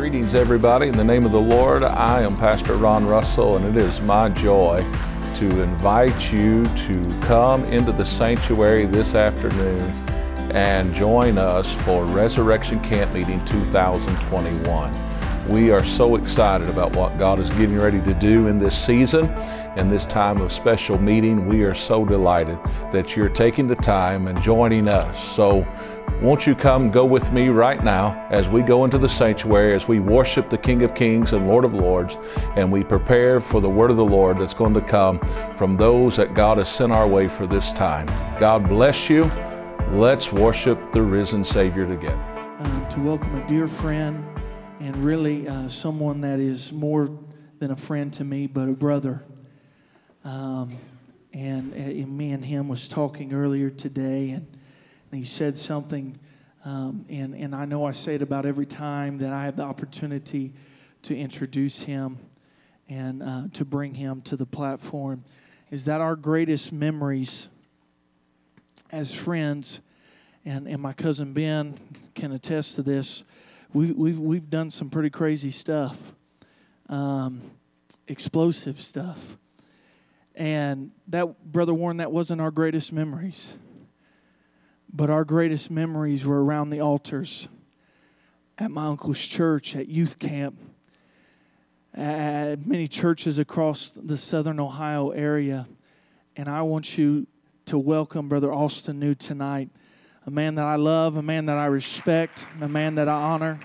Greetings, everybody. In the name of the Lord, I am Pastor Ron Russell, and it is my joy to invite you to come into the sanctuary this afternoon and join us for Resurrection Camp Meeting 2021. We are so excited about what God is getting ready to do in this season and this time of special meeting. We are so delighted that you're taking the time and joining us. So, won't you come go with me right now as we go into the sanctuary, as we worship the King of Kings and Lord of Lords, and we prepare for the word of the Lord that's going to come from those that God has sent our way for this time. God bless you. Let's worship the risen Savior together. Uh, to welcome a dear friend and really uh, someone that is more than a friend to me, but a brother. Um, and, uh, me and him was talking earlier today, and, and he said something, um, and, and I know I say it about every time that I have the opportunity to introduce him and uh, to bring him to the platform, is that our greatest memories as friends, and, and my cousin Ben can attest to this, we've, we've, we've done some pretty crazy stuff, um, explosive stuff. And that, Brother Warren, that wasn't our greatest memories. But our greatest memories were around the altars, at my uncle's church, at youth camp, at many churches across the southern Ohio area. And I want you to welcome Brother Austin New tonight a man that I love, a man that I respect, a man that I honor.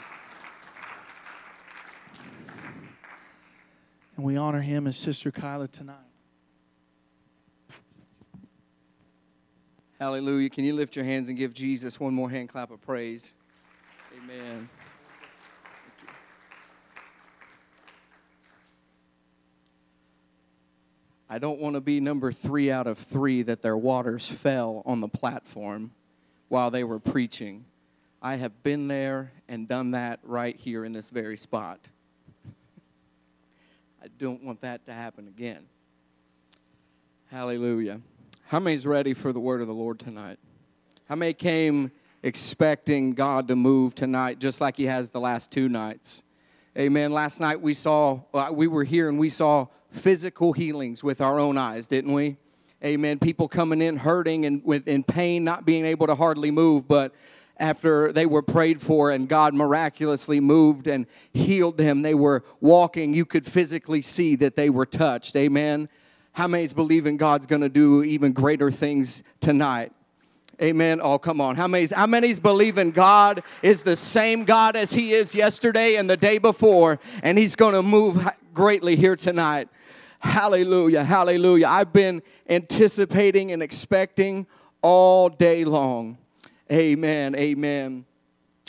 And we honor him as Sister Kyla tonight. Hallelujah. Can you lift your hands and give Jesus one more hand clap of praise? Amen. I don't want to be number three out of three that their waters fell on the platform while they were preaching. I have been there and done that right here in this very spot. I don't want that to happen again. Hallelujah. How many's ready for the word of the Lord tonight? How many came expecting God to move tonight just like he has the last two nights? Amen. Last night we saw, uh, we were here and we saw physical healings with our own eyes, didn't we? Amen. People coming in hurting and in pain, not being able to hardly move, but after they were prayed for and God miraculously moved and healed them, they were walking. You could physically see that they were touched. Amen. How many's believing God's to do even greater things tonight? Amen. Oh, come on. How many's, how many's believing God is the same God as He is yesterday and the day before, and He's to move greatly here tonight? Hallelujah, hallelujah. I've been anticipating and expecting all day long. Amen, amen.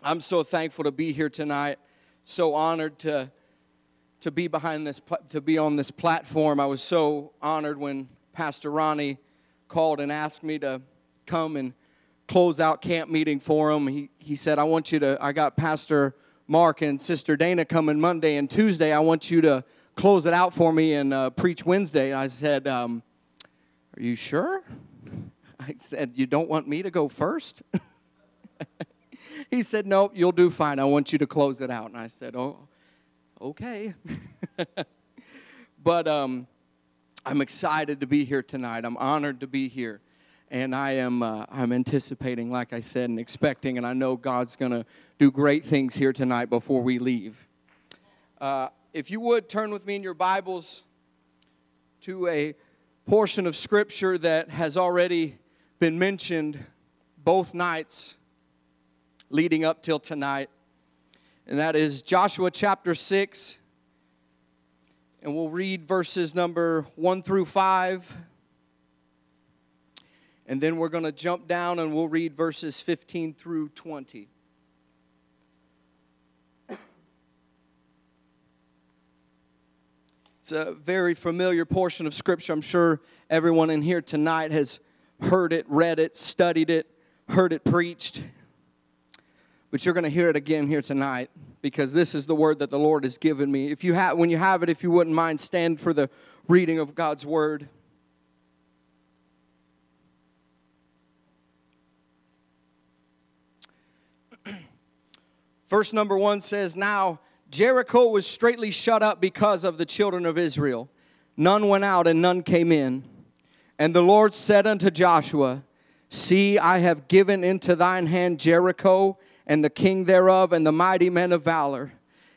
I'm so thankful to be here tonight. So honored to to be behind this to be on this platform. I was so honored when Pastor Ronnie called and asked me to come and close out camp meeting for him. He he said, "I want you to I got Pastor Mark and Sister Dana coming Monday and Tuesday. I want you to close it out for me and uh, preach Wednesday. And I said, um, Are you sure? I said, You don't want me to go first? he said, Nope, you'll do fine. I want you to close it out. And I said, Oh, okay. but um, I'm excited to be here tonight. I'm honored to be here. And I am uh, I'm anticipating, like I said, and expecting, and I know God's going to do great things here tonight before we leave. Uh, if you would turn with me in your Bibles to a portion of Scripture that has already been mentioned both nights leading up till tonight, and that is Joshua chapter 6. And we'll read verses number 1 through 5. And then we're going to jump down and we'll read verses 15 through 20. It's a very familiar portion of Scripture. I'm sure everyone in here tonight has heard it, read it, studied it, heard it preached. But you're going to hear it again here tonight because this is the word that the Lord has given me. If you have, when you have it, if you wouldn't mind, stand for the reading of God's word. Verse number one says, Now Jericho was straightly shut up because of the children of Israel. None went out and none came in. And the Lord said unto Joshua, See, I have given into thine hand Jericho and the king thereof and the mighty men of valor.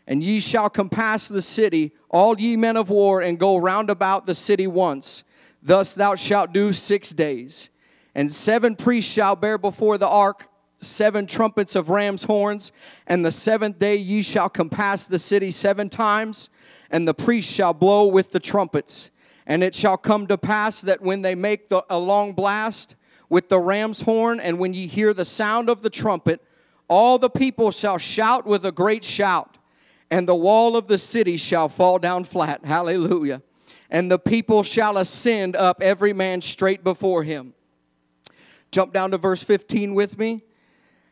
And ye shall compass the city, all ye men of war, and go round about the city once. Thus thou shalt do six days. And seven priests shall bear before the ark seven trumpets of ram's horns, and the seventh day ye shall compass the city seven times, and the priests shall blow with the trumpets. And it shall come to pass that when they make the, a long blast with the ram's horn, and when ye hear the sound of the trumpet, all the people shall shout with a great shout, and the wall of the city shall fall down flat. Hallelujah. And the people shall ascend up every man straight before him. Jump down to verse 15 with me.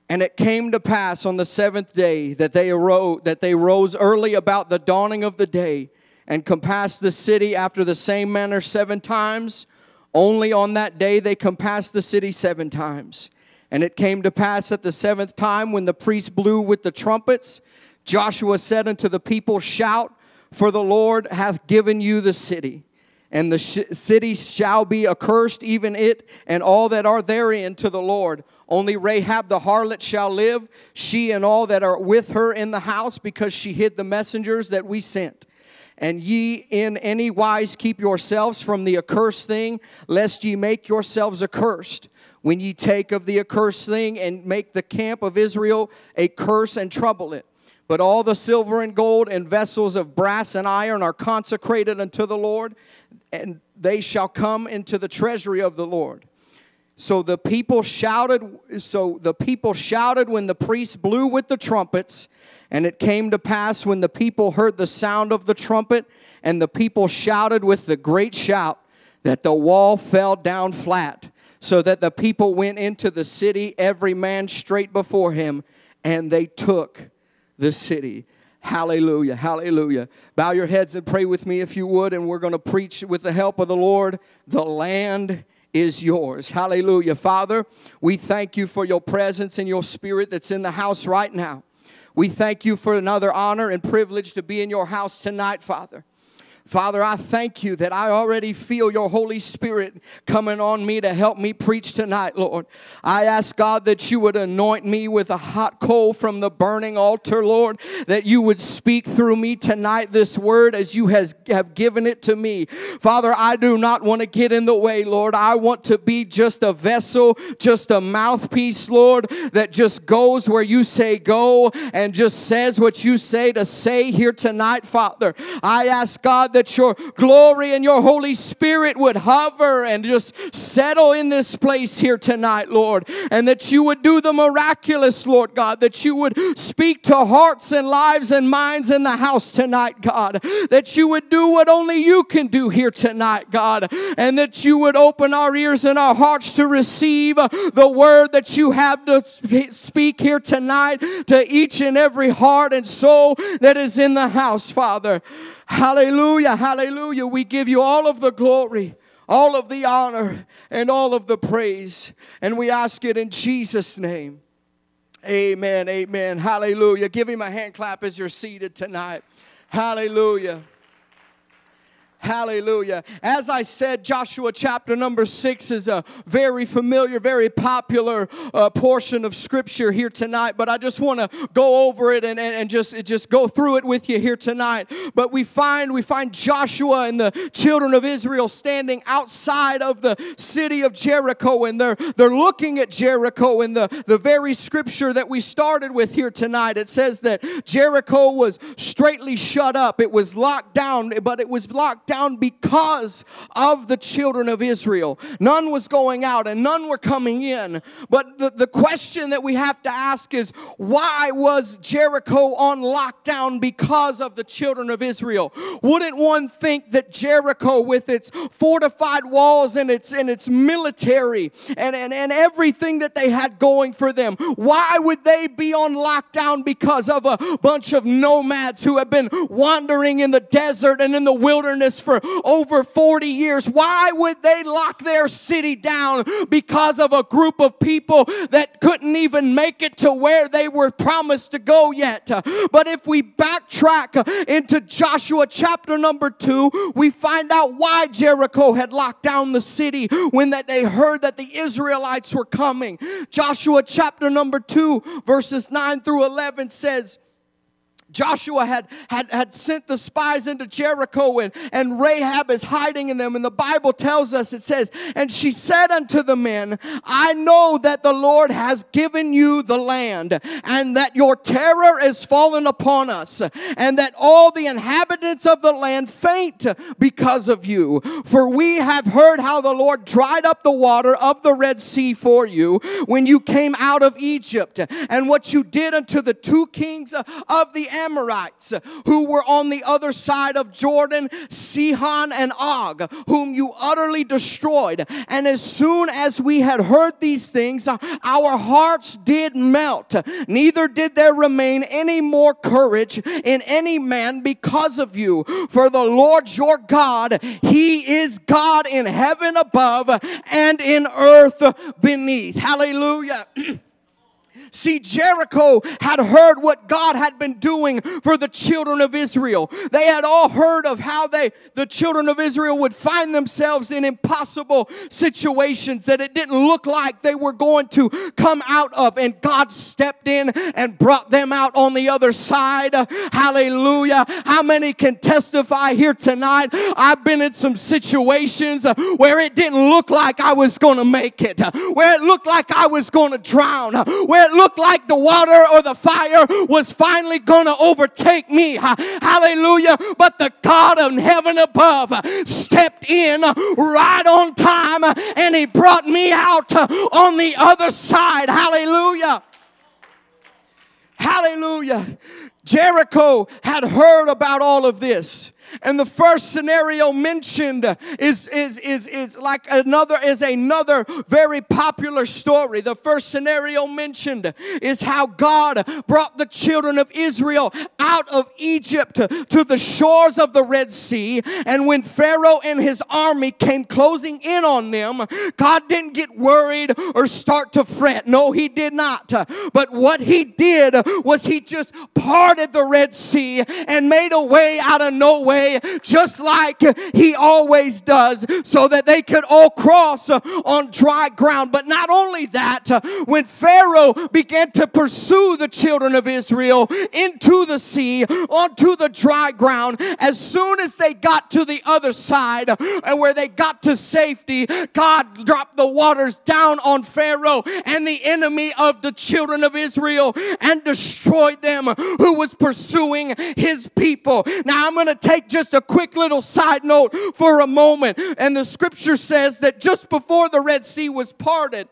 And it came to pass on the seventh day that they arose, that they rose early about the dawning of the day and compassed the city after the same manner seven times. Only on that day they compassed the city seven times. And it came to pass at the seventh time when the priest blew with the trumpets, Joshua said unto the people, Shout, for the Lord hath given you the city. And the sh- city shall be accursed, even it and all that are therein, to the Lord. Only Rahab the harlot shall live, she and all that are with her in the house, because she hid the messengers that we sent. And ye in any wise keep yourselves from the accursed thing, lest ye make yourselves accursed. When ye take of the accursed thing and make the camp of Israel a curse and trouble it. But all the silver and gold and vessels of brass and iron are consecrated unto the Lord, and they shall come into the treasury of the Lord. So the people shouted, so the people shouted when the priests blew with the trumpets, and it came to pass when the people heard the sound of the trumpet, and the people shouted with the great shout, that the wall fell down flat, so that the people went into the city, every man straight before him, and they took the city. Hallelujah, hallelujah. Bow your heads and pray with me if you would, and we're going to preach with the help of the Lord. The land is yours. Hallelujah. Father, we thank you for your presence and your spirit that's in the house right now. We thank you for another honor and privilege to be in your house tonight, Father. Father, I thank you that I already feel your Holy Spirit coming on me to help me preach tonight, Lord. I ask God that you would anoint me with a hot coal from the burning altar, Lord, that you would speak through me tonight this word as you has, have given it to me. Father, I do not want to get in the way, Lord. I want to be just a vessel, just a mouthpiece, Lord, that just goes where you say go and just says what you say to say here tonight, Father. I ask God that your glory and your Holy Spirit would hover and just settle in this place here tonight, Lord. And that you would do the miraculous, Lord God. That you would speak to hearts and lives and minds in the house tonight, God. That you would do what only you can do here tonight, God. And that you would open our ears and our hearts to receive the word that you have to speak here tonight to each and every heart and soul that is in the house, Father. Hallelujah, hallelujah. We give you all of the glory, all of the honor, and all of the praise. And we ask it in Jesus' name. Amen, amen. Hallelujah. Give him a hand clap as you're seated tonight. Hallelujah. Hallelujah. As I said, Joshua chapter number six is a very familiar, very popular uh, portion of scripture here tonight, but I just want to go over it and, and, and just, just go through it with you here tonight. But we find, we find Joshua and the children of Israel standing outside of the city of Jericho and they're, they're looking at Jericho in the, the very scripture that we started with here tonight. It says that Jericho was straightly shut up. It was locked down, but it was locked down because of the children of Israel. None was going out and none were coming in. But the, the question that we have to ask is why was Jericho on lockdown because of the children of Israel? Wouldn't one think that Jericho, with its fortified walls and its and its military and, and, and everything that they had going for them, why would they be on lockdown because of a bunch of nomads who have been wandering in the desert and in the wilderness darkness for over 40 years. Why would they lock their city down? Because of a group of people that couldn't even make it to where they were promised to go yet. But if we backtrack into Joshua chapter number two, we find out why Jericho had locked down the city when that they heard that the Israelites were coming. Joshua chapter number two, verses 9 through 11 says, Joshua had, had, had sent the spies into Jericho and, and Rahab is hiding in them. And the Bible tells us, it says, And she said unto the men, I know that the Lord has given you the land and that your terror is fallen upon us and that all the inhabitants of the land faint because of you. For we have heard how the Lord dried up the water of the Red Sea for you when you came out of Egypt and what you did unto the two kings of the Amorites who were on the other side of Jordan, Sihon and Og, whom you utterly destroyed. And as soon as we had heard these things, our hearts did melt. Neither did there remain any more courage in any man because of you. For the Lord your God, He is God in heaven above and in earth beneath. Hallelujah. See, Jericho had heard what God had been doing for the children of Israel. They had all heard of how they, the children of Israel, would find themselves in impossible situations that it didn't look like they were going to come out of. And God stepped in and brought them out on the other side. Hallelujah. How many can testify here tonight? I've been in some situations where it didn't look like I was going to make it, where it looked like I was going to drown, where it looked like the water or the fire was finally going to overtake me. Hallelujah. But the God of heaven above stepped in right on time and he brought me out on the other side. Hallelujah. Hallelujah. Jericho had heard about all of this. And the first scenario mentioned is, is, is, is like another, is another very popular story. The first scenario mentioned is how God brought the children of Israel out of Egypt to the shores of the Red Sea. And when Pharaoh and his army came closing in on them, God didn't get worried or start to fret. No, he did not. But what he did was he just parted the Red Sea and made a way out of no way just like he always does, so that they could all cross on dry ground. But not only that, when Pharaoh began to pursue the children of Israel into the sea, onto the dry ground, as soon as they got to the other side and where they got to safety, God dropped the waters down on Pharaoh and the enemy of the children of Israel and destroyed them who was pursuing his people. Now I'm going to take just a quick little side note for a moment. And the scripture says that just before the Red Sea was parted,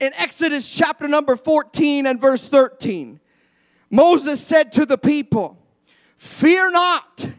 in Exodus chapter number 14 and verse 13, Moses said to the people, Fear not,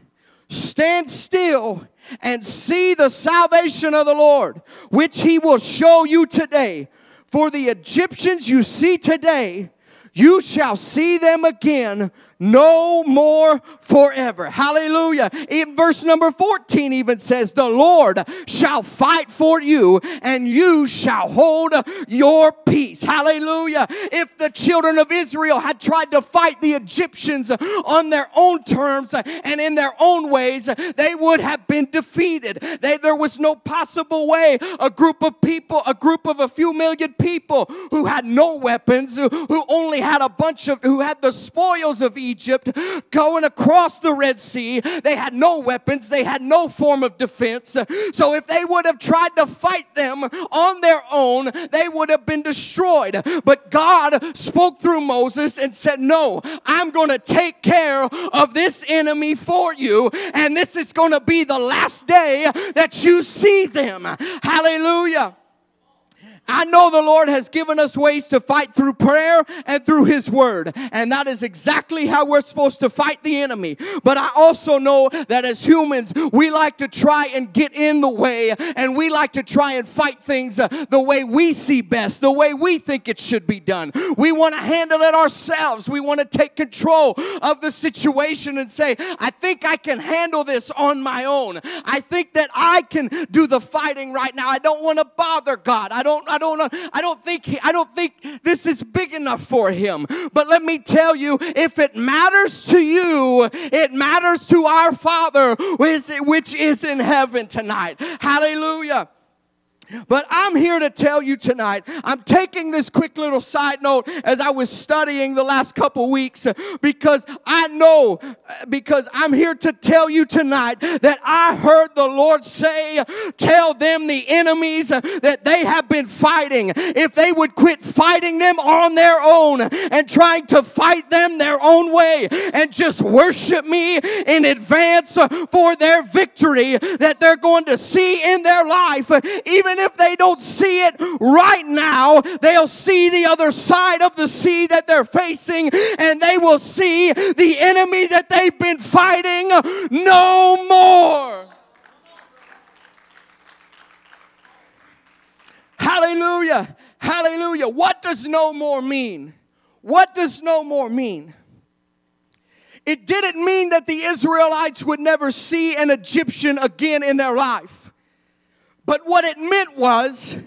stand still and see the salvation of the Lord, which he will show you today. For the Egyptians you see today, you shall see them again no more forever. Hallelujah. In verse number 14 even says, The Lord shall fight for you and you shall hold your peace. Hallelujah. If the children of Israel had tried to fight the Egyptians on their own terms and in their own ways, they would have been defeated. They, there was no possible way a group of people, a group of a few million people who had no weapons, who, only had a bunch of, who had the spoils of Egypt, going across the Red Sea. They had no weapons, they had no form of defense. So if they would have tried to fight them on their own, they would have been destroyed. But God spoke through Moses and said, No, I'm going to take care of this enemy for you, and this is going to be the last day that you see them. Hallelujah. I know the Lord has given us ways to fight through prayer and through His Word. And that is exactly how we're supposed to fight the enemy. But I also know that as humans, we like to try and get in the way and we like to try and fight things uh, the way we see best, the way we think it should be done. We want to handle it ourselves. We want to take control of the situation and say, I think I can handle this on my own. I think that I can do the fighting right now. I don't want to bother God. I don't I don't I don't think I don't think this is big enough for him. But let me tell you, if it matters to you, it matters to our Father which is in heaven tonight. Hallelujah. But I'm here to tell you tonight, I'm taking this quick little side note as I was studying the last couple weeks uh, because I know, uh, because I'm here to tell you tonight that I heard the Lord say, Tell them the enemies uh, that they have been fighting, if they would quit fighting them on their own and trying to fight them their own way and just worship me in advance for their victory that they're going to see in their life, even if they don't see it right now, they'll see the other side of the sea that they're facing and they will see the enemy that they've been fighting no more. Hallelujah. Hallelujah. What does no more mean? What does no more mean? It didn't mean that the Israelites would never see an Egyptian again in their life. But what it meant was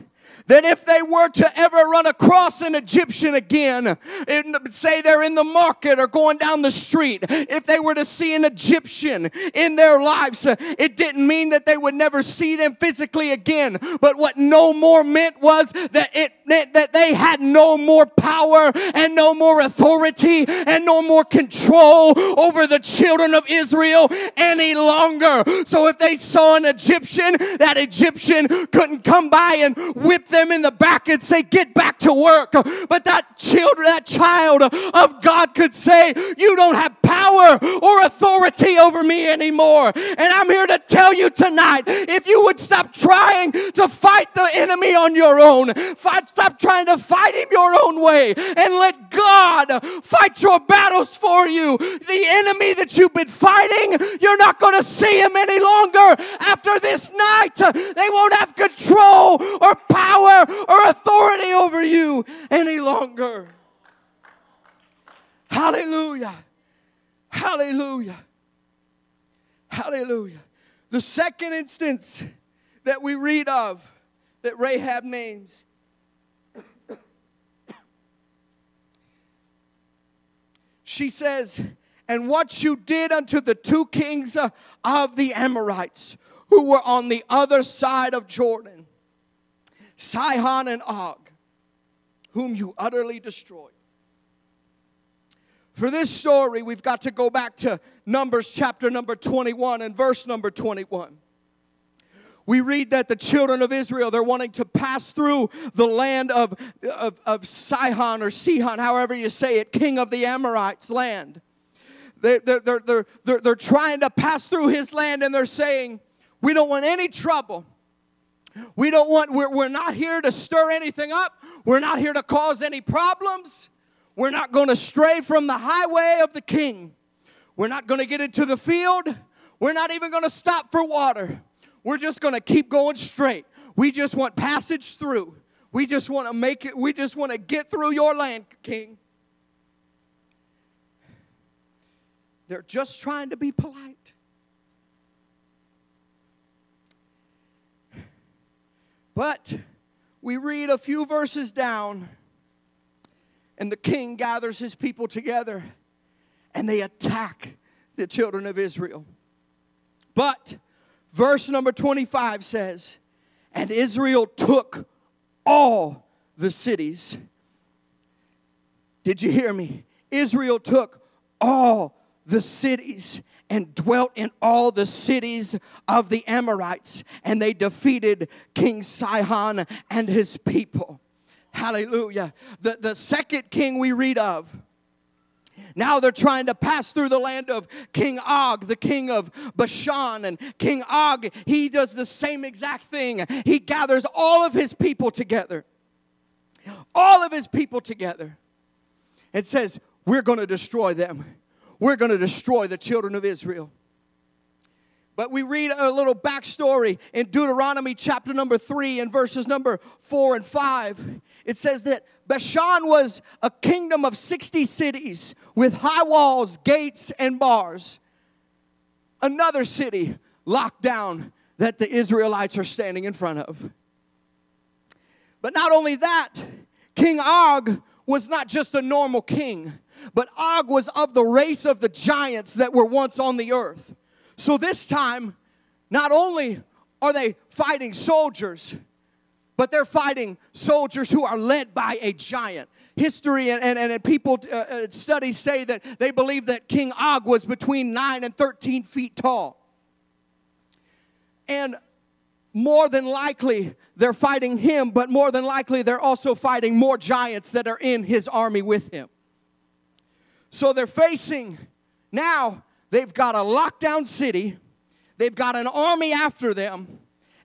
that if they were to ever run across an Egyptian again, and say they're in the market or going down the street, if they were to see an Egyptian in their lives, uh, it didn't mean that they would never see them physically again. But what no more meant was that it meant that they had no more power and no more authority and no more control over the children of Israel any longer. So if they saw an Egyptian, that Egyptian couldn't come by and whip them them in the back and say, Get back to work. But that children, that child of God could say, You don't have power or authority over me anymore. And I'm here to tell you tonight if you would stop trying to fight the enemy on your own, fight, stop trying to fight him your own way, and let God fight your battles for you. The enemy that you've been fighting, you're not going to see him any longer after this night. They won't have control or power power or authority over you any longer. Hallelujah. Hallelujah. Hallelujah. The second instance that we read of that Rahab names she says, And what you did unto the two kings of the Amorites who were on the other side of Jordan Sihon and Og, whom you utterly destroyed. For this story, we've got to go back to Numbers chapter number 21 and verse number 21. We read that the children of Israel, they're wanting to pass through the land of, of, of Sihon or Sihon, however you say it, king of the Amorites' land. They, they're, they're, they're, they're, they're trying to pass through his land and they're saying, We don't want any trouble. We don't want, we're, we're not here to stir anything up. We're not here to cause any problems. We're not going to stray from the highway of the king. We're not going to get into the field. We're not even going to stop for water. We're just going to keep going straight. We just want passage through. We just want to make it, we just want to get through your land, king. They're just trying to be polite. But we read a few verses down, and the king gathers his people together and they attack the children of Israel. But verse number 25 says, And Israel took all the cities. Did you hear me? Israel took all the cities and dwelt in all the cities of the Amorites, and they defeated King Sihon and his people. Hallelujah. The, the second king we read of. Now they're trying to pass through the land of King Og, the king of Bashan. And King Og, he does the same exact thing. He gathers all of his people together. all of his people together and says, We're going to destroy them. We're going to destroy the children of Israel. But we read a little backstory in Deuteronomy chapter number three and verses number four and five. It says that Bashan was a kingdom of 60 cities with high walls, gates, and bars. Another city locked down that the Israelites are standing in front of. But not only that, King Og was not just a normal king, but Og was of the race of the giants that were once on the earth. So this time, not only are they fighting soldiers, but they're fighting soldiers who are led by a giant. History and, and, and people, uh, uh, studies say that they believe that King Og was between 9 and 13 feet tall. And more than likely, they're fighting him, but more than likely, they're also fighting more giants that are in his army with him. So they're facing now They've got a lockdown city, they've got an army after them,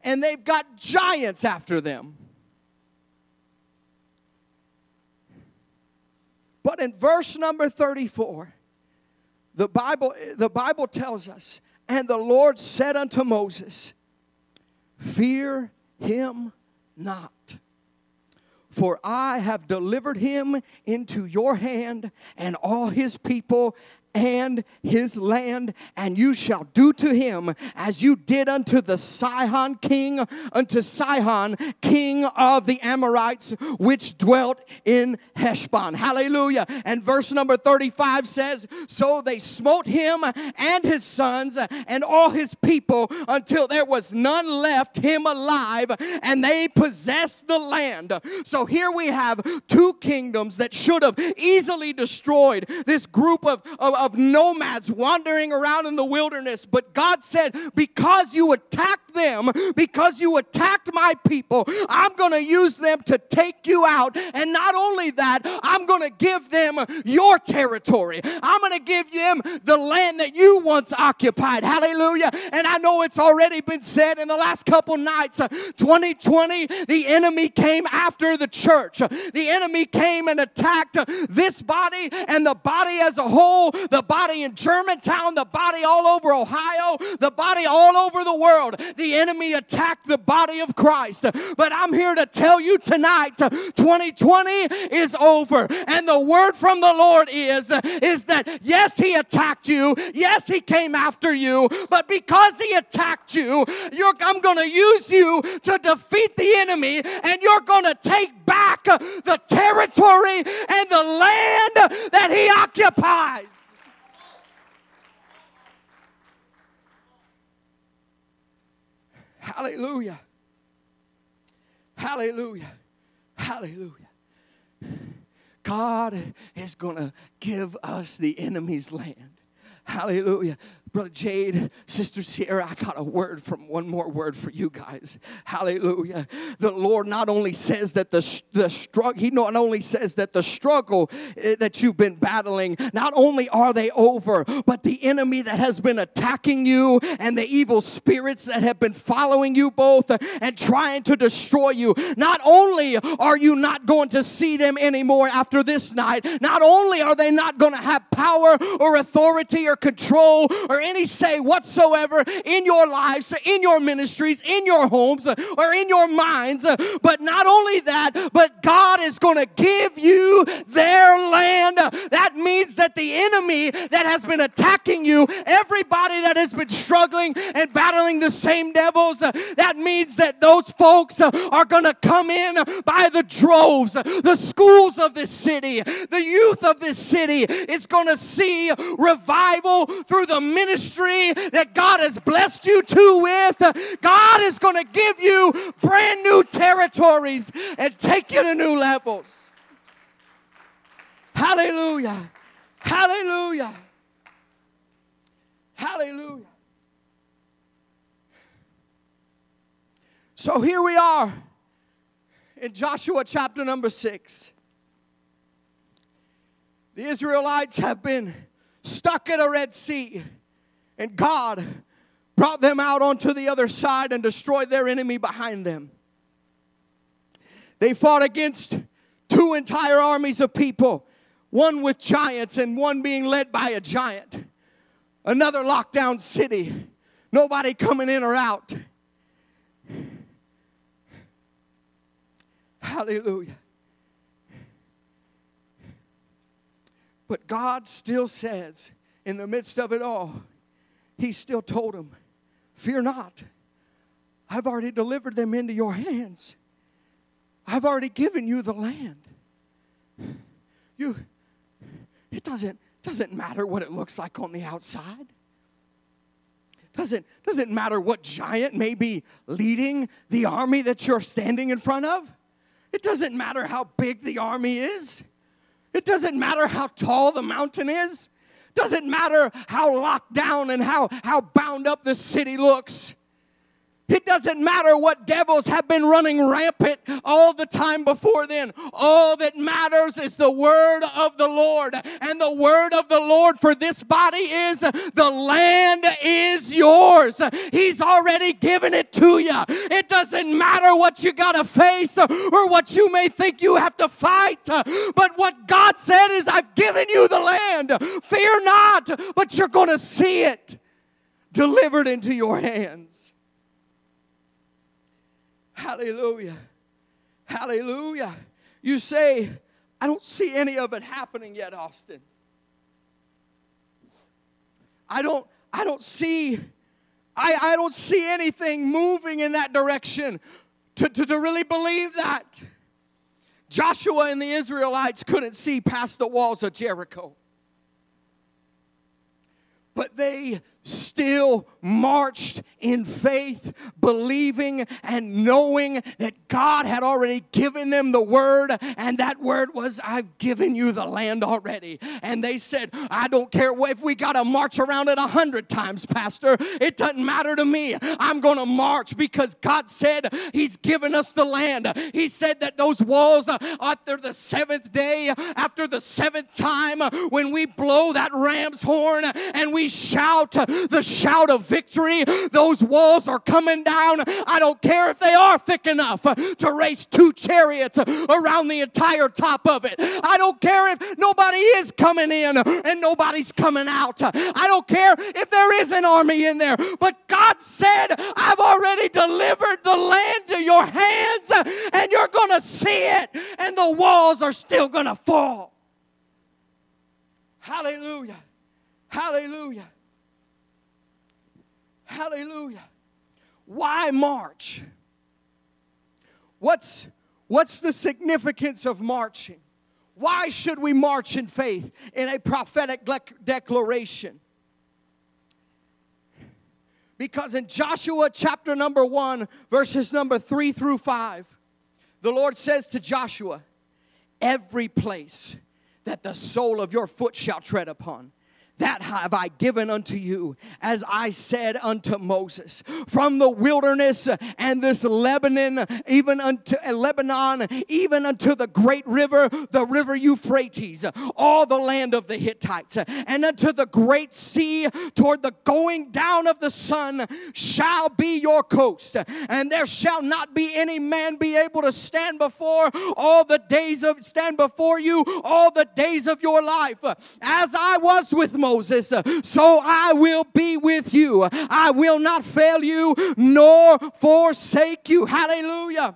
and they've got giants after them. But in verse number 34, the Bible, the Bible tells us, and the Lord said unto Moses, Fear him not. For I have delivered him into your hand and all his people and his land, and you shall do to him as you did unto the Sihon king, unto Sihon king of the Amorites, which dwelt in Heshbon. Hallelujah. And verse number 35 says, So they smote him and his sons and all his people until there was none left him alive, and they possessed the land. So here we have two kingdoms that should have easily destroyed this group of, of of nomads wandering around in the wilderness. But God said, Because you attacked them, because you attacked my people, I'm going to use them to take you out. And not only that, I'm going to give them your territory. I'm going to give them the land that you once occupied. Hallelujah. And I know it's already been said in the last couple nights 2020, uh, the enemy came after the church. The enemy came and attacked this body and the body as a whole the body in Germantown, the body all over Ohio, the body all over the world. The enemy attacked the body of Christ. But I'm here to tell you tonight 2020 is over. And the word from the Lord is, is that yes, he attacked you. Yes, he came after you. But because he attacked you, I'm going to use you to defeat the enemy and you're going to take back the territory and the land that he occupies. Hallelujah. Hallelujah. Hallelujah. God is going to give us the enemy's land. Hallelujah. Brother Jade, Sister Sierra, I got a word from one more word for you guys. Hallelujah. The Lord not only says that the, the struggle, He not only says that the struggle eh, that you've been battling, not only are they over, but the enemy that has been attacking you and the evil spirits that have been following you both and trying to destroy you, not only are you not going to see them anymore after this night, not only are they not going to have power or authority or control or any say whatsoever in your lives, in your ministries, in your homes, or in your minds. But not only that, but God is going to give you their land. That means that the enemy that has been attacking you, everybody that has been struggling and battling the same devils, that means that those folks are going to come in by the droves. The schools of this city, the youth of this city is going to see revival through the ministry ministry that God has blessed you to with, God is going to give you brand new territories and take you to new levels. Hallelujah. Hallelujah. Hallelujah. So here we are in Joshua chapter number six. The Israelites have been stuck at a Red Sea. And God brought them out onto the other side and destroyed their enemy behind them. They fought against two entire armies of people, one with giants and one being led by a giant. Another lockdown city, nobody coming in or out. Hallelujah. But God still says, in the midst of it all, He still told him, Fear not. I've already delivered them into your hands. I've already given you the land. You, it doesn't, doesn't matter what it looks like on the outside. Doesn't, doesn't matter what giant may be leading the army that you're standing in front of. It doesn't matter how big the army is. It doesn't matter how tall the mountain is. Doesn't matter how locked down and how, how bound up the city looks. It doesn't matter what devils have been running rampant all the time before then. All that matters is the word of the Lord. And the word of the Lord for this body is the land is yours. He's already given it to you. It doesn't matter what you got to face or what you may think you have to fight. But what God said is, I've given you the land. Fear not, but you're going to see it delivered into your hands. Hallelujah. Hallelujah. You say, I don't see any of it happening yet, Austin. I don't, I don't see, I, I don't see anything moving in that direction to, to, to really believe that. Joshua and the Israelites couldn't see past the walls of Jericho. But they still marched in faith, believing and knowing that God had already given them the word, and that word was, I've given you the land already. And they said, I don't care if we got to march around it a hundred times, Pastor. It doesn't matter to me. I'm going to march because God said He's given us the land. He said that those walls, uh, after the seventh day, after the seventh time, uh, when we blow that ram's horn and we shout the shout of victory, those walls are coming down. I don't care if they are thick enough to race two chariots around the entire top of it. I don't care if nobody is coming in and nobody's coming out. I don't care if there is an army in there. But God said, I've already delivered the land to your hands and you're going to see it and the walls are still going to fall. Hallelujah. Hallelujah. Hallelujah. Why march? What's, what's the significance of marching? Why should we march in faith in a prophetic declaration? Because in Joshua chapter number 1, verses number 3 through 5, the Lord says to Joshua, Every place that the sole of your foot shall tread upon, that have I given unto you, as I said unto Moses. From the wilderness and this Lebanon, even unto uh, Lebanon, even unto the great river, the river Euphrates, all the land of the Hittites, and unto the great sea, toward the going down of the sun, shall be your coast. And there shall not be any man be able to stand before all the days of stand before you all the days of your life, as I was with Moses Moses, so I will be with you. I will not fail you nor forsake you. Hallelujah.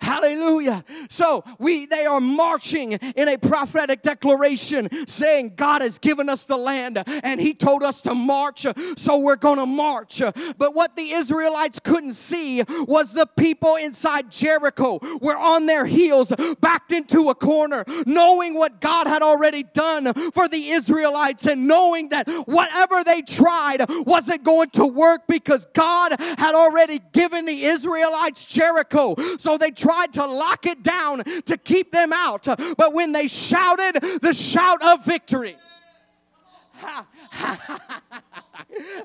Hallelujah. So we they are marching in a prophetic declaration saying God has given us the land and he told us to march, so we're going to march. But what the Israelites couldn't see was the people inside Jericho were on their heels, backed into a corner, knowing what God had already done for the Israelites and knowing that whatever they tried wasn't going to work because God had already given the Israelites Jericho. So they tried to lock it down to keep them out. But when they shouted the shout of victory,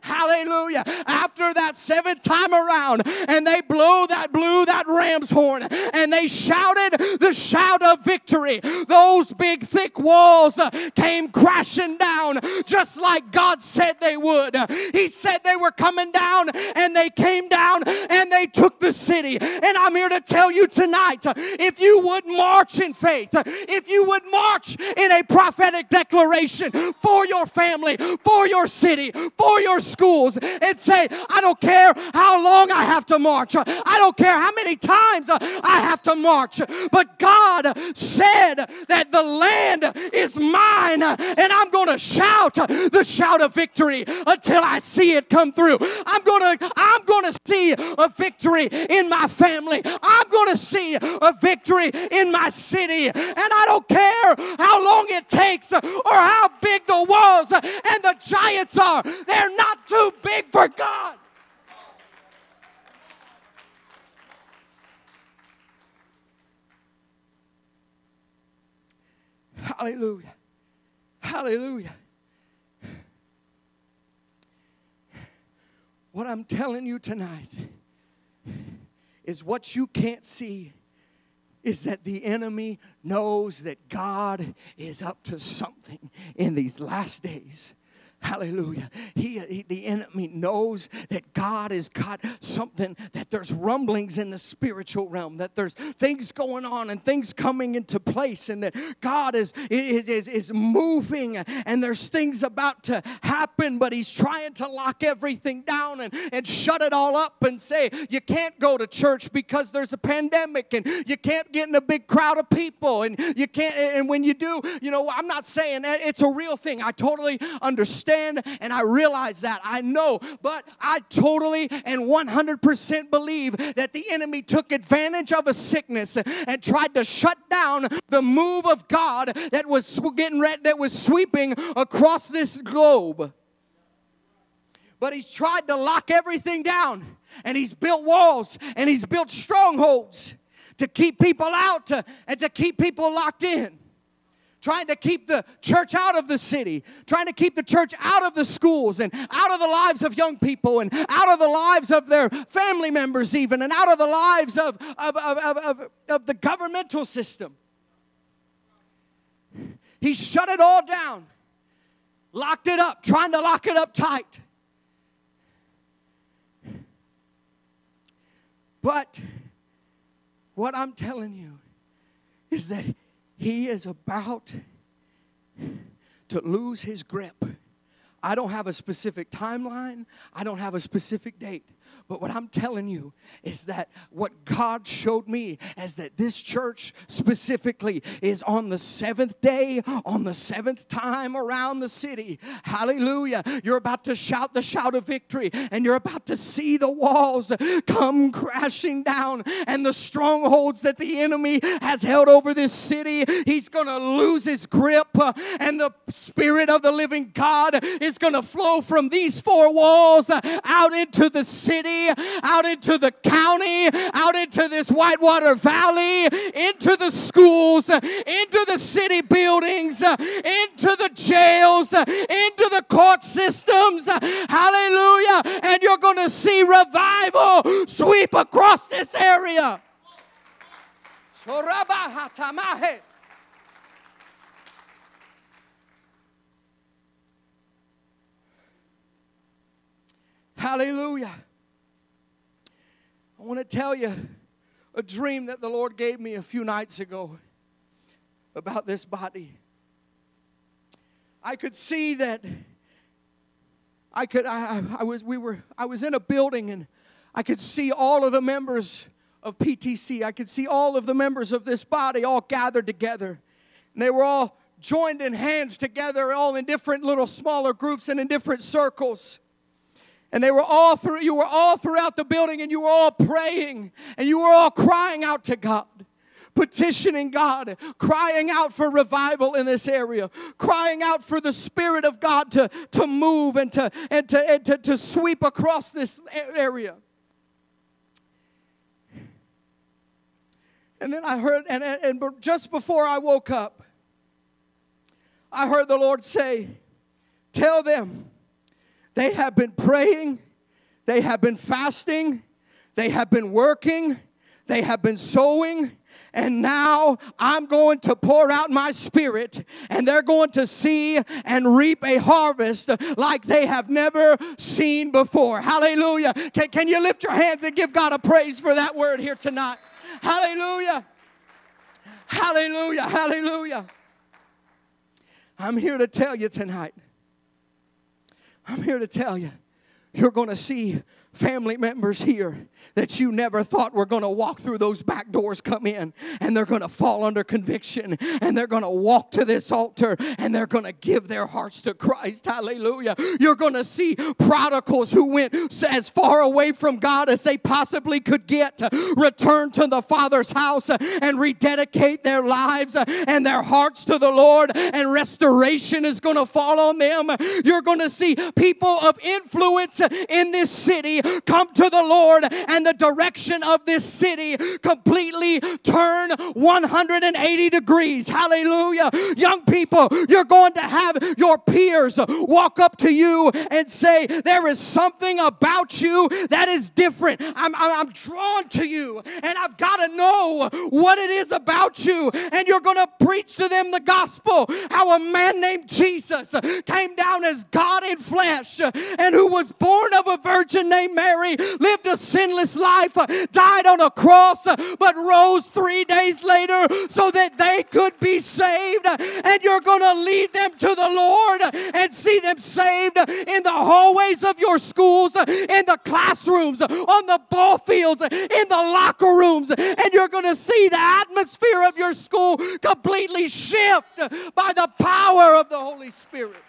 Hallelujah. After that seventh time around, and they blew that blew that ram's horn, and they shouted the shout of victory. Those big thick walls uh, came crashing down just like God said they would. He said they were coming down, and they came down, and they took the city. And I'm here to tell you tonight, if you would march in faith, if you would march in a prophetic declaration for your family, for your city, for your schools, and say, I don't care how long I have to march, I don't care how many times I have to march, but God said that the land is mine, and I'm going to shout the shout of victory until I see it come through. I'm going to I'm going to see a victory in my family. I'm going to see a victory in my city, and I don't care how long it takes or how big the walls and the giants are. They're not too big for God. Hallelujah. Hallelujah. What I'm telling you tonight is what you can't see is that the enemy knows that God is up to something in these last days. Hallelujah. He, he, the enemy knows that God has got something, that there's rumblings in the spiritual realm, that there's things going on and things coming into place, and that God is, is, is, is moving and there's things about to happen, but he's trying to lock everything down and, and shut it all up and say, you can't go to church because there's a pandemic and you can't get in a big crowd of people and you can't, and when you do, you know, I'm not saying that it's a real thing. I totally understand understand and I realize that. I know, but I totally and 100% believe that the enemy took advantage of a sickness and tried to shut down the move of God that was getting ready, that was sweeping across this globe. But he's tried to lock everything down and he's built walls and he's built strongholds to keep people out and to keep people locked in trying to keep the church out of the city, trying to keep the church out of the schools and out of the lives of young people and out of the lives of their family members, even, and out of the lives of, of, of, of, of the governmental system. He shut it all down, locked it up, trying to lock it up tight. But what I'm telling you is that he is about to lose his grip. I don't have a specific timeline, I don't have a specific date. But what I'm telling you is that what God showed me is that this church specifically is on the seventh day, on the seventh time around the city. Hallelujah. You're about to shout the shout of victory, and you're about to see the walls come crashing down and the strongholds that the enemy has held over this city. He's going to lose his grip, uh, and the Spirit of the living God is going to flow from these four walls out into the city out into the county, out into this Whitewater Valley, into the schools, into the city buildings, into the jails, into the court systems. Hallelujah. And you're going to see revival sweep across this area. Hallelujah. I want to tell you a dream that the Lord gave me a few nights ago about this body. I could see that I could I, I was we were I was in a building and I could see all of the members of PTC. I could see all of the members of this body all gathered together. And they were all joined in hands together, all in different little smaller groups and in different circles. And they were all through, you were all throughout the building and you were all praying and you were all crying out to God petitioning God, crying out for revival in this area, crying out for the Spirit of God to, to move and to, and to, and to, to sweep across this area. And then I heard, and, and just before I woke up, I heard the Lord say, Tell them They have been praying, they have been fasting, they have been working, they have been sowing, and now I'm going to pour out my spirit, and they're going to see and reap a harvest like they have never seen before. Hallelujah. Can, can you lift your hands and give God a praise for that word here tonight? Hallelujah. Hallelujah. Hallelujah. I'm here to tell you tonight. I'm here to tell you, you're going to see family members here that you never thought were going to walk through those back doors come in and they're going to fall under conviction and they're going to walk to this altar and they're going to give their hearts to Christ. Hallelujah. You're going to see prodigals who went as far away from God as they possibly could get to return to the Father's house and rededicate their lives and their hearts to the Lord and restoration is going to fall on them. You're going to see people of influence in this city come to the Lord and the direction of this city completely turn 180 degrees. Hallelujah. Young people, you're going to have your peers walk up to you and say, There is something about you that is different. I'm, I'm drawn to you, and I've got to know what it is about you. And you're going to preach to them the gospel how a man named Jesus came down as God in flesh and who was born of a virgin named Mary, lived a sinless life, uh, died on a cross, uh, but rose three days later so that they could be saved. Uh, and you're going to lead them to the Lord and see them saved in the hallways of your schools, in the classrooms, on the ball fields, in the locker rooms. And you're going to see the atmosphere of your school completely shift by the power of the Holy Spirit.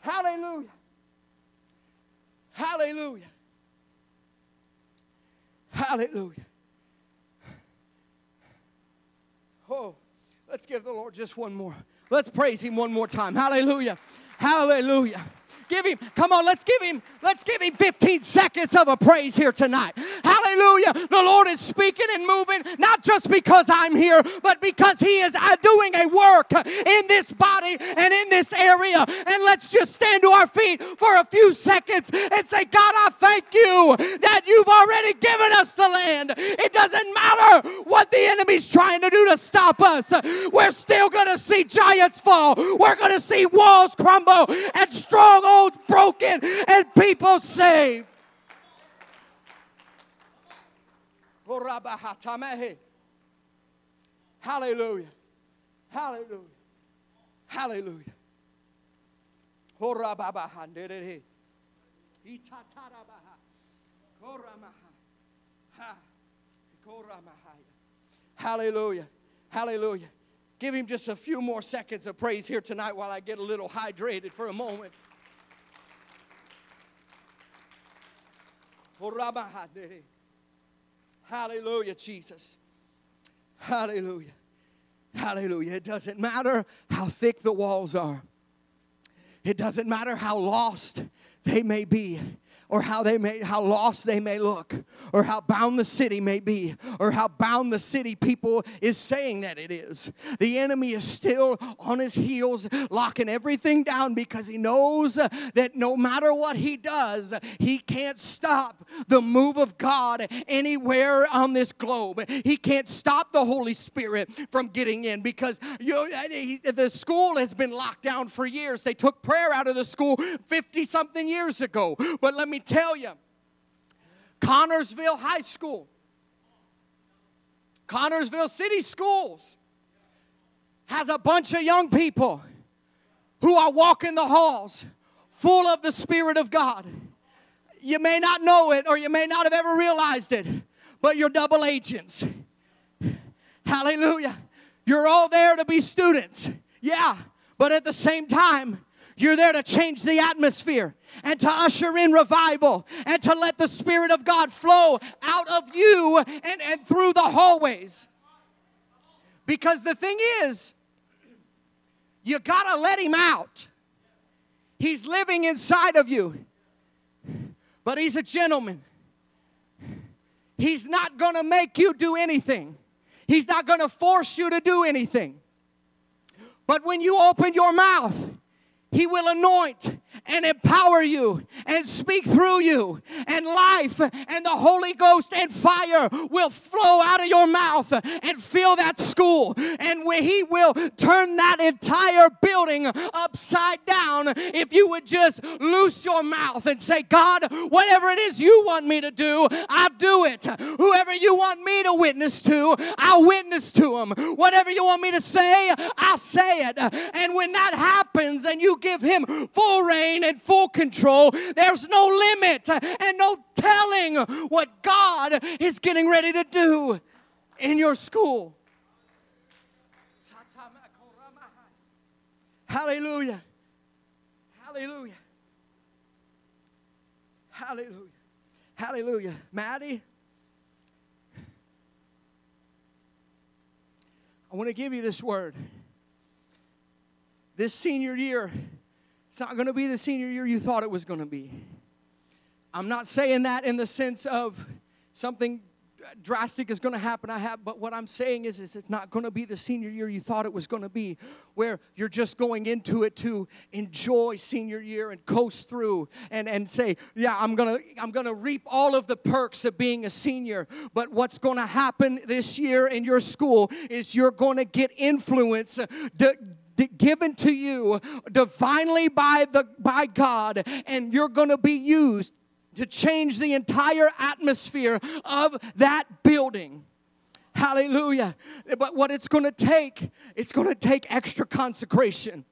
Hallelujah. Hallelujah. Hallelujah. Oh, let's give the Lord just one more. Let's praise Him one more time. Hallelujah. Hallelujah. Give him, come on, let's give him, let's give him 15 seconds of a praise here tonight. Hallelujah. The Lord is speaking and moving, not just because I'm here, but because He is uh, doing a work in this body and in this area. And let's just stand to our feet for a few seconds and say, God, I thank you that you've already given us the land. It doesn't matter what the enemy's trying to do to stop us. We're still going to see giants fall. We're going to see walls crumble and strongholds broken and people saved. Oh, Hallelujah. Hallelujah. Hallelujah. Oh, oh, Hallelujah. Hallelujah. Give him just a few more seconds of praise here tonight while I get a little hydrated for a moment. Hallelujah, Jesus. Hallelujah. Hallelujah. It doesn't matter how thick the walls are, it doesn't matter how lost they may be or how they may how lost they may look or how bound the city may be or how bound the city people is saying that it is. The enemy is still on his heels locking everything down because he knows that no matter what he does he can't stop the move of God anywhere on this globe. He can't stop the holy spirit from getting in because you know, the school has been locked down for years. They took prayer out of the school 50 something years ago. But let me tell you, Connersville High School, Connersville City Schools has a bunch of young people who are walking the halls full of the Spirit of God. You may not know it or you may not have ever realized it, but you're double agents. Hallelujah. You're all there to be students. Yeah, but at the same time, you're there to change the atmosphere and to usher in revival and to let the Spirit of God flow out of you and, and through the hallways. Because the thing is, you got to let Him out. He's living inside of you, but He's a gentleman. He's not to make you do anything. He's not to force you to do anything. But when you open your mouth, he will anoint and empower you and speak through you, and life and the Holy Ghost and fire will flow out of your mouth and fill that school. And He will turn that entire building upside down if you would just loose your mouth and say, God, whatever it is you want me to do, I'll do it. Whoever you want me to witness to, I'll witness to them. Whatever you want me to say, I'll say it. And when that happens and you give Him full rein and full control, there's no limit and no telling what God is getting ready to do in your school. Hallelujah. Hallelujah. Hallelujah. Hallelujah. Maddie, I want to give you this word. This senior year, it's not going to be the senior year you thought it was going to be. I'm not saying that in the sense of something drastic is going to happen. I have, but what I'm saying is, is it's not going to be the senior year you thought it was going to be, where you're just going into it to enjoy senior year and coast through and, and say, yeah, I'm gonna I'm gonna reap all of the perks of being a senior. But what's going to happen this year in your school is you're going to get influence. Uh, Given to you divinely by the by God and you're going to be used to change the entire atmosphere of that building. Hallelujah. But what it's going to take, it's going to take extra consecration.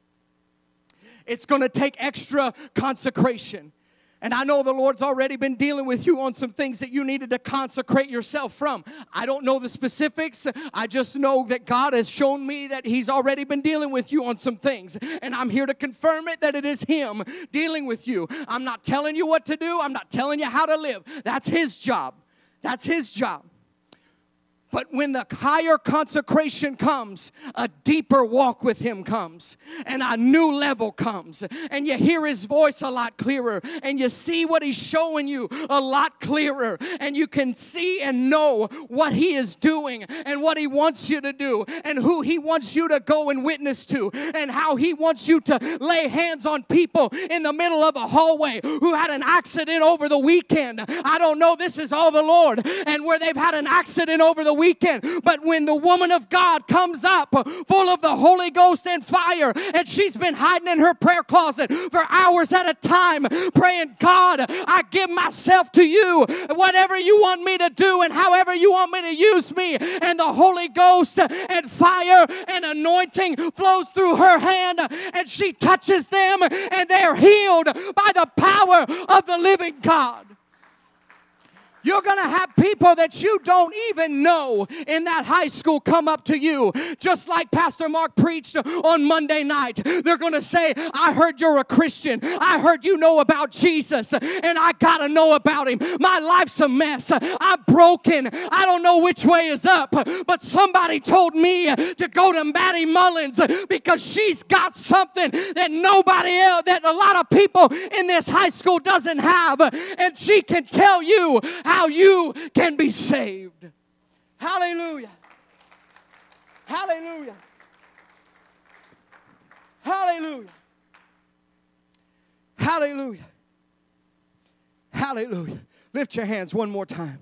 It's going to take extra consecration. And I know the Lord's already been dealing with you on some things that you needed to consecrate yourself from. I don't know the specifics. I just know that God has shown me that He's already been dealing with you on some things. And I'm here to confirm it that it is Him dealing with you. I'm not telling you what to do, I'm not telling you how to live. That's His job. That's His job. But when the higher consecration comes, a deeper walk with Him comes, and a new level comes, and you hear His voice a lot clearer, and you see what He's showing you a lot clearer, and you can see and know what He is doing, and what He wants you to do, and who He wants you to go and witness to, and how He wants you to lay hands on people in the middle of a hallway who had an accident over the weekend. I don't know, this is all the Lord, and where they've had an accident over the weekend. But when the woman of God comes up full of the Holy Ghost and fire, and she's been hiding in her prayer closet for hours at a time, praying, God, I give myself to you, whatever you want me to do, and however you want me to use me. And the Holy Ghost and fire and anointing flows through her hand, and she touches them, and they are healed by the power of the living God. You're going to have people that you don't even know in that high school come up to you, just like Pastor Mark preached on Monday night. They're going to say, I heard you're a Christian. I heard you know about Jesus, and I got to know about him. My life's a mess. I'm broken. I don't know which way is up, but somebody told me to go to Maddie Mullins because she's got something that nobody else, that a lot of people in this high school doesn't have, and she can tell you how you can be saved. Hallelujah. Hallelujah. Hallelujah. Hallelujah. Hallelujah. Lift your hands one more time.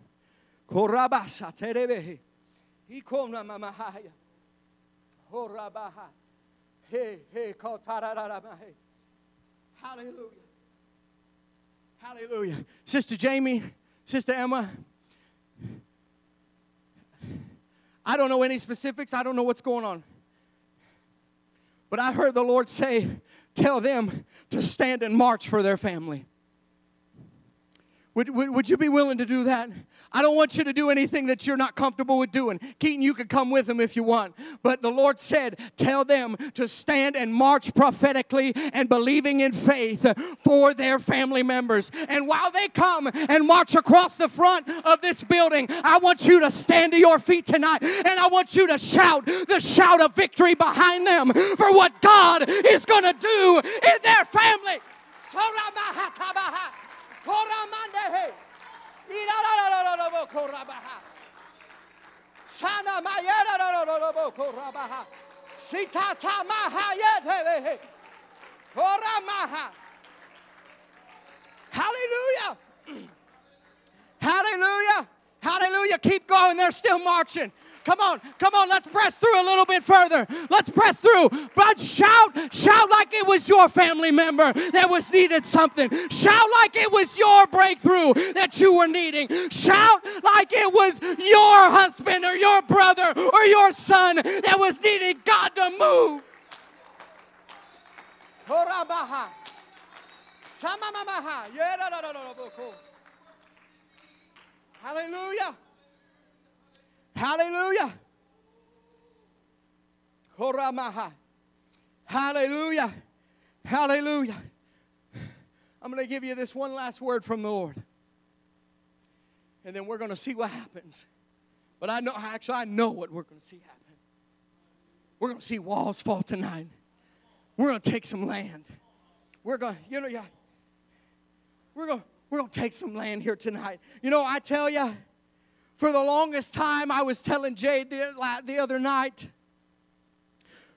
Hallelujah. Hallelujah. Sister Jamie, Sister Emma, I don't know any specifics. I don't know what's going on. But I heard the Lord say, Tell them to stand and march for their family. Would, would, would you be willing to do that? I don't want you to do anything that you're not comfortable with doing. Keaton, you can come with them if you want. But the Lord said, Tell them to stand and march prophetically and believing in faith for their family members. And while they come and march across the front of this building, I want you to stand to your feet tonight and I want you to shout the shout of victory behind them for what God is going to do in their family. Sana mayera no no no no korabaha. Sitata mahayet. Koramaha. Hallelujah. Hallelujah. Hallelujah. Keep going. They're still marching. Come on, come on, let's press through a little bit further. Let's press through. But shout, shout like it was your family member that was needed something. Shout like it was your breakthrough that you were needing. Shout like it was your husband or your brother or your son that was needing God to move. Hallelujah. Hallelujah. Koramaha. Hallelujah. Hallelujah. I'm going to give you this one last word from the Lord. And then we're going to see what happens. But I know, actually, I know what we're going to see happen. We're going to see walls fall tonight. We're going to take some land. We're going, you know, yeah. We're going, we're going to take some land here tonight. You know, I tell you, for the longest time, I was telling Jade the, the other night,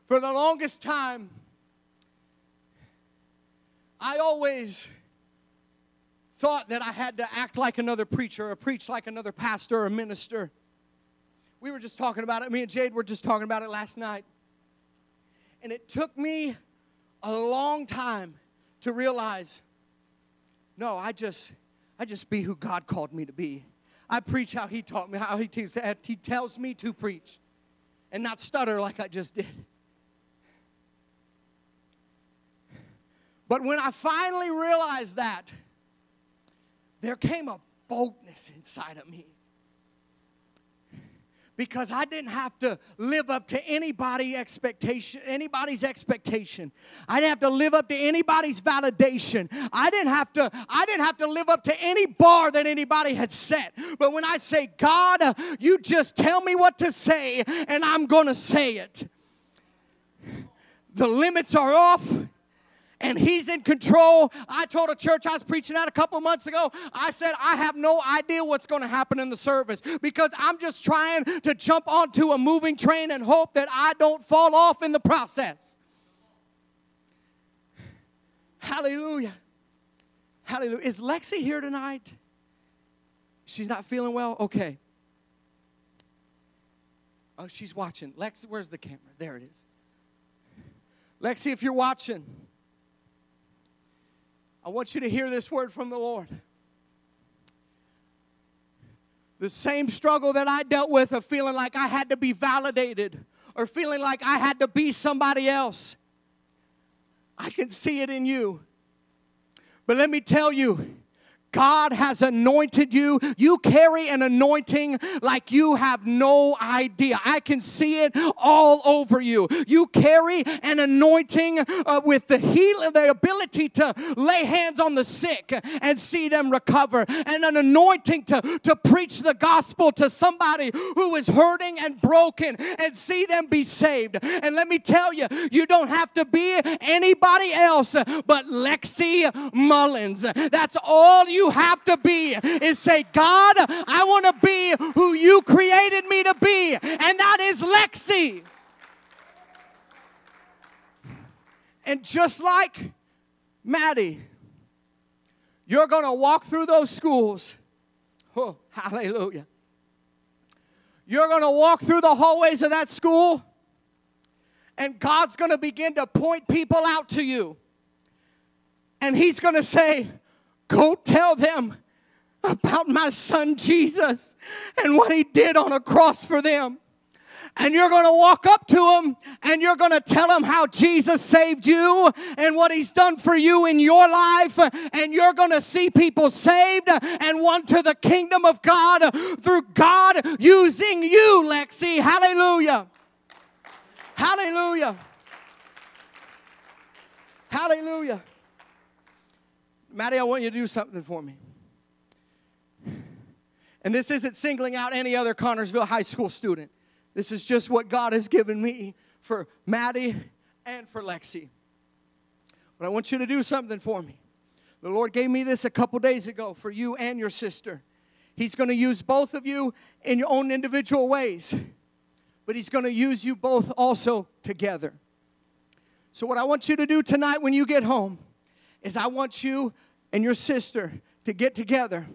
for the longest time, I always thought that I had to act like another preacher or preach like another pastor or minister. We were just talking about it. Me and Jade were just talking about it last night. And it took me a long time to realize no, I just I just be who God called me to be. I preach how He taught me, how He, te- he tells me to preach, and not stutter like I just did. But when I finally realized that, there came a boldness inside of me because I didn't have to live up to anybody expectation, anybody's expectation. I didn't have to live up to anybody's validation. I didn't have to I didn't have to live up to any bar that anybody had set. But when I say, "God, you just tell me what to say and I'm to say it." The limits are off and he's in control. I told a church I was preaching at a couple months ago, I said, I have no idea what's going to happen in the service because I'm just trying to jump onto a moving train and hope that I don't fall off in the process. Hallelujah. Hallelujah. Is Lexi here tonight? She's not feeling well? Okay. Oh, she's watching. Lexi, where's the camera? There it is. Lexi, if you're watching, I want you to hear this word from the Lord. The same struggle that I dealt with of feeling like I had to be validated or feeling like I had to be somebody else. I can see it in you. But let me tell you, God has anointed you. You carry an anointing like you have no idea. I can see it all over you. You carry an anointing uh, with the heal, the ability to lay hands on the sick and see them recover, and an anointing to, to preach the gospel to somebody who is hurting and broken and see them be saved. And let me tell you, you don't have to be anybody else but Lexi Mullins. That's all you you have to be is say, God, I want to be who you created me to be, and that is Lexi. And just like Maddie, you're going to walk through those schools. Oh, hallelujah. You're going to walk through the hallways of that school, and God's going to begin to point people out to you. And He's going to say, Go tell them about my son Jesus and what he did on a cross for them. And you're going to walk up to them and you're going to tell them how Jesus saved you and what he's done for you in your life. And you're going to see people saved and won to the kingdom of God through God using you, Lexi. Hallelujah. Hallelujah. Hallelujah. Maddie, I want you to do something for me. And this isn't singling out any other Connersville High School student. This is just what God has given me for Maddie and for Lexi. But I want you to do something for me. The Lord gave me this a couple days ago for you and your sister. He's going to use both of you in your own individual ways, but He's going to use you both also together. So, what I want you to do tonight when you get home is I want you and your sister to get together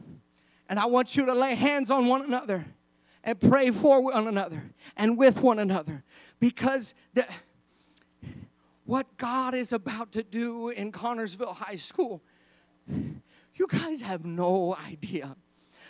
and I want you to lay hands on one another and pray for one another and with one another because the, what God is about to do in Connersville High School, you guys have no idea.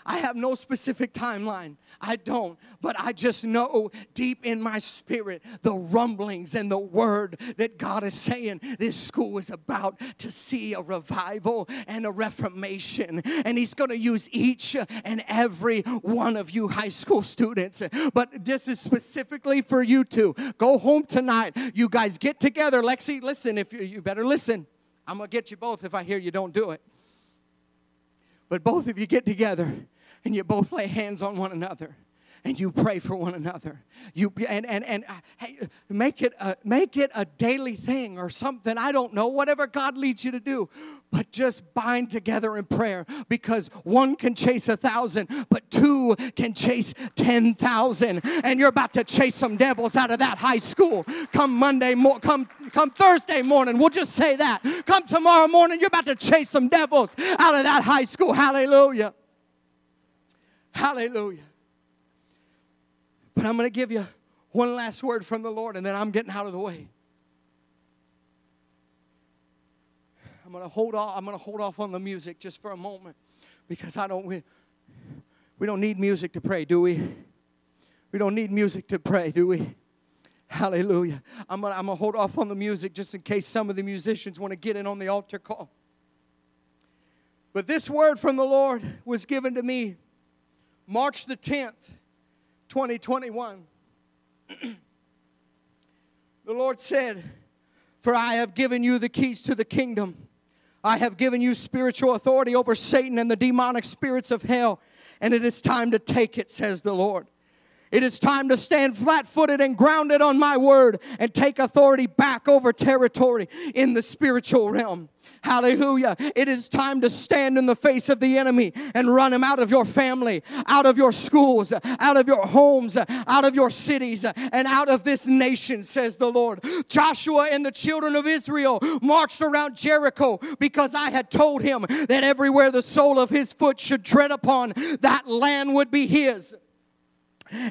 I have no specific timeline. I don't. But I just know deep in my spirit the rumblings and the word that God is saying this school is about to see a revival and a reformation. And He's going to use each and every one of you high school students. But this is specifically for you two. Go home tonight. You guys get together. Lexi, listen, if you, you better listen. I'm going to get you both if I hear you don't do it. But both of you get together and you both lay hands on one another and you pray for one another. You and and and uh, hey, make it a, make it a daily thing or something. I don't know, whatever God leads you to do, but just bind together in prayer because one can chase a thousand, but two can chase ten thousand. And you're about to chase some devils out of that high school. Come Monday, mo- come come Thursday morning. We'll just say that. Come tomorrow morning, you're about to chase some devils out of that high school. Hallelujah. Hallelujah. But I'm going to give you one last word from the Lord, and then I'm getting out of the way. I'm going to hold off. I'm going to hold off on the music just for a moment because I don't. We, we don't need music to pray, do we? We don't need music to pray, do we? Hallelujah. I'm going to hold off on the music just in case some of the musicians want to get in on the altar call. But this word from the Lord was given to me March the 10th, 2021. the Lord said, For I have given you the keys to the kingdom. I have given you spiritual authority over Satan and the demonic spirits of hell, and it is time to take it, says the Lord. It is time to stand flat footed and grounded on my word and take authority back over territory in the spiritual realm. Hallelujah. It is time to stand in the face of the enemy and run him out of your family, out of your schools, out of your homes, out of your cities, and out of this nation, says the Lord. Joshua and the children of Israel marched around Jericho because I had told him that everywhere the sole of his foot should tread upon, that land would be his.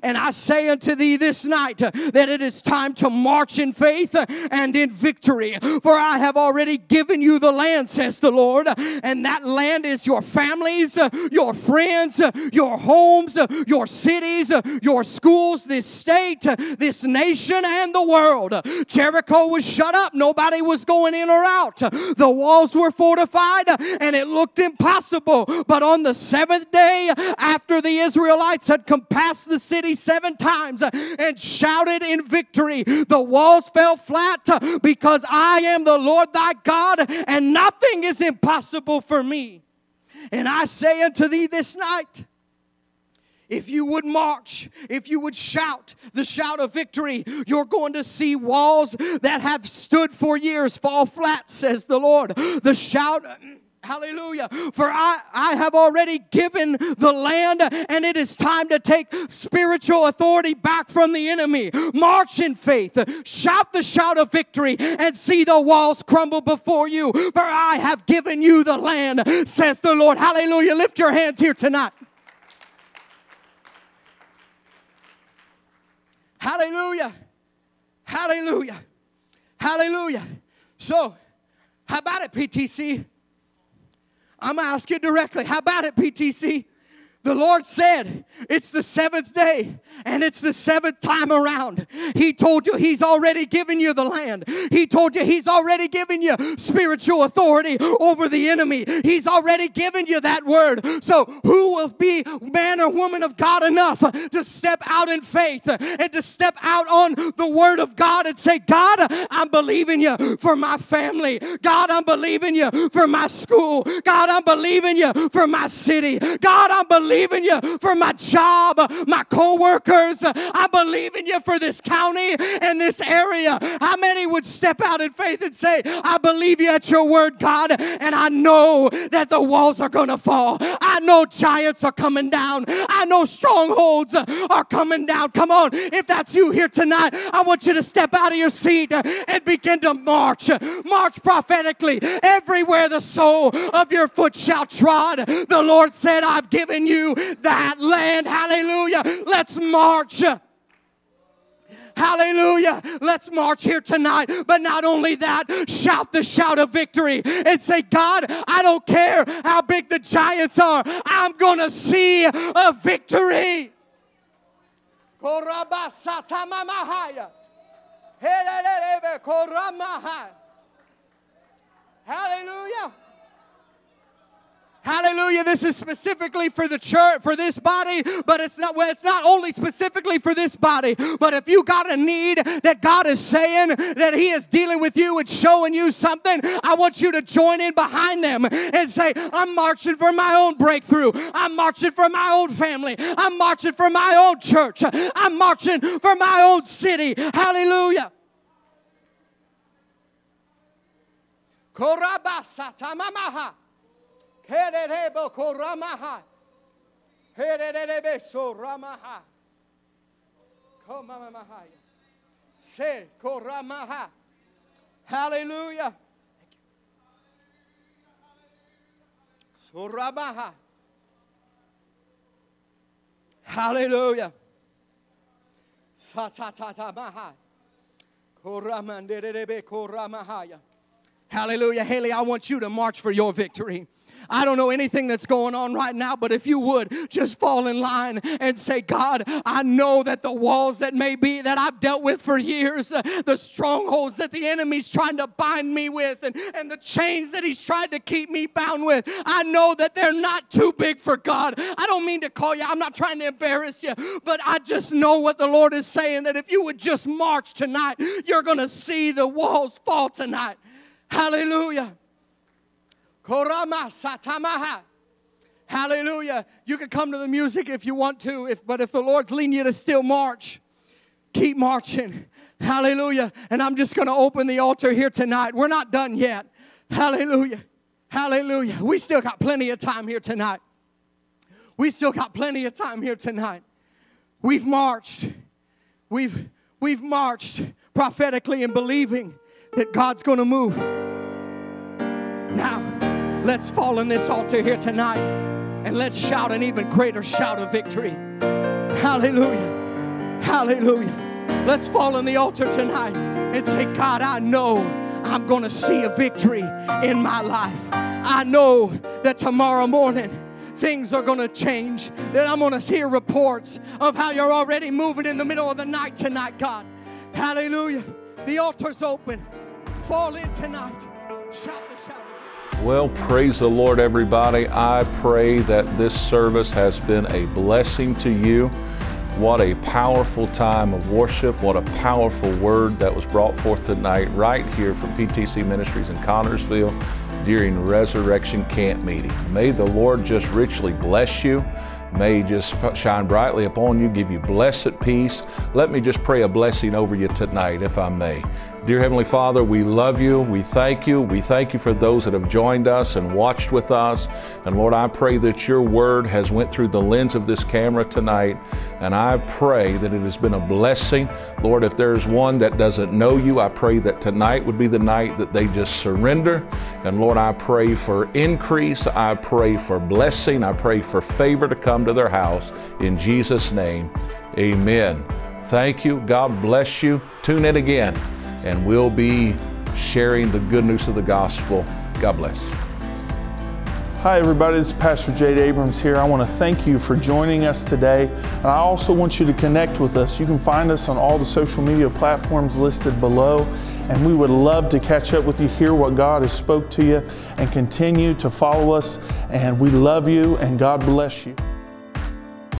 And I say unto thee this night that it is time to march in faith and in victory. For I have already given you the land, says the Lord. And that land is your families, your friends, your homes, your cities, your schools, this state, this nation, and the world. Jericho was shut up. Nobody was going in or out. The walls were fortified and it looked impossible. But on the seventh day, after the Israelites had compassed the city seven times uh, and shouted in victory. The walls fell flat uh, because I am the Lord thy God, and nothing is impossible for me. And I say unto thee this night, if you would march, if you would shout the shout of victory, you're going to see walls that have stood for years fall flat, says the Lord. The shout Hallelujah. For I, I have already given the land, and it is time to take spiritual authority back from the enemy. March in faith, shout the shout of victory, and see the walls crumble before you. For I have given you the land, says the Lord. Hallelujah. Lift your hands here tonight. Hallelujah. Hallelujah. Hallelujah. So, how about it, PTC? I'm going to ask you directly. How about it, PTC? The Lord said, It's the seventh day and it's the seventh time around. He told you He's already given you the land. He told you He's already given you spiritual authority over the enemy. He's already given you that word. So, who will be man or woman of God enough to step out in faith and to step out on the word of God and say, God, I'm believing you for my family. God, I'm believing you for my school. God, I'm believing you for my city. God, I'm believing believing you for my job, my coworkers. I'm believing you for this county and this area. How many would step out in faith and say, I believe you at your word, God, and I know that the walls are going to fall. I know giants are coming down. I know strongholds are coming down. Come on, if that's you here tonight, I want you to step out of your seat and begin to march. March prophetically everywhere the sole of your foot shall trod. The Lord said, I've given you that land. Hallelujah. Let's march. Hallelujah. Let's march here tonight. But not only that, shout the shout of victory and say, God, I don't care how big the giants are, I'm going to see a victory. Hallelujah. Hallelujah. This is specifically for the church, for this body, but it's not, well, it's not only specifically for this body, but if you got a need that God is saying that He is dealing with you and showing you something, I want you to join in behind them and say, I'm marching for my own breakthrough. I'm marching for my own family. I'm marching for my own church. I'm marching for my own city. Hallelujah. Korabasa tamamaha. Hallelujah. Hallelujah. Hallelujah. Haley, I want you to march for your victory. I don't know anything that's going on right now, but if you would just fall in line and say, God, I know that the walls that may be that I've dealt with for years, uh, the strongholds that the enemy's trying to bind me with, and, and the chains that he's tried to keep me bound with, I know that they're not too big for God. I don't mean to call you, I'm not trying to embarrass you, but I just know what the Lord is saying that if you would just march tonight, you're going to see the walls fall tonight. Hallelujah. Korama. Hallelujah. You can come to the music if you want to, if, but if the Lord's leading you to still march, keep marching. Hallelujah. And I'm just going to open the altar here tonight. We're not done yet. Hallelujah. Hallelujah. We still got plenty of time here tonight. We still got plenty of time here tonight. We've marched. We've we've marched prophetically and believing that God's going to move. Now, Let's fall on this altar here tonight and let's shout an even greater shout of victory. Hallelujah. Hallelujah. Let's fall on the altar tonight and say, God, I know I'm going to see a victory in my life. I know that tomorrow morning, things are going to change. That I'm going to hear reports of how you're already moving in the middle of the night tonight, God. Hallelujah. The altar's open. Fall in tonight. Shout the shout. Well, praise the Lord, everybody. I pray that this service has been a blessing to you. What a powerful time of worship. What a powerful word that was brought forth tonight, right here from PTC Ministries in Connersville during Resurrection Camp meeting. May the Lord just richly bless you may just shine brightly upon you, give you blessed peace. Let me just pray a blessing over you tonight, if I may. Dear Heavenly Father, we love you. We thank you. We thank you for those that have joined us and watched with us. And Lord, I pray that your word has went through the lens of this camera tonight. And I pray that it has been a blessing. Lord, if there's one that doesn't know you, I pray that tonight would be the night that they just surrender. And Lord, I pray for increase. I pray for blessing. I pray for favor to come to their house. In Jesus' name, amen. Thank you. God bless you. Tune in again and we'll be sharing the good news of the gospel. God bless. Hi, everybody. It's Pastor Jade Abrams here. I want to thank you for joining us today. And I also want you to connect with us. You can find us on all the social media platforms listed below. And we would love to catch up with you, hear what God has spoke to you, and continue to follow us. And we love you, and God bless you.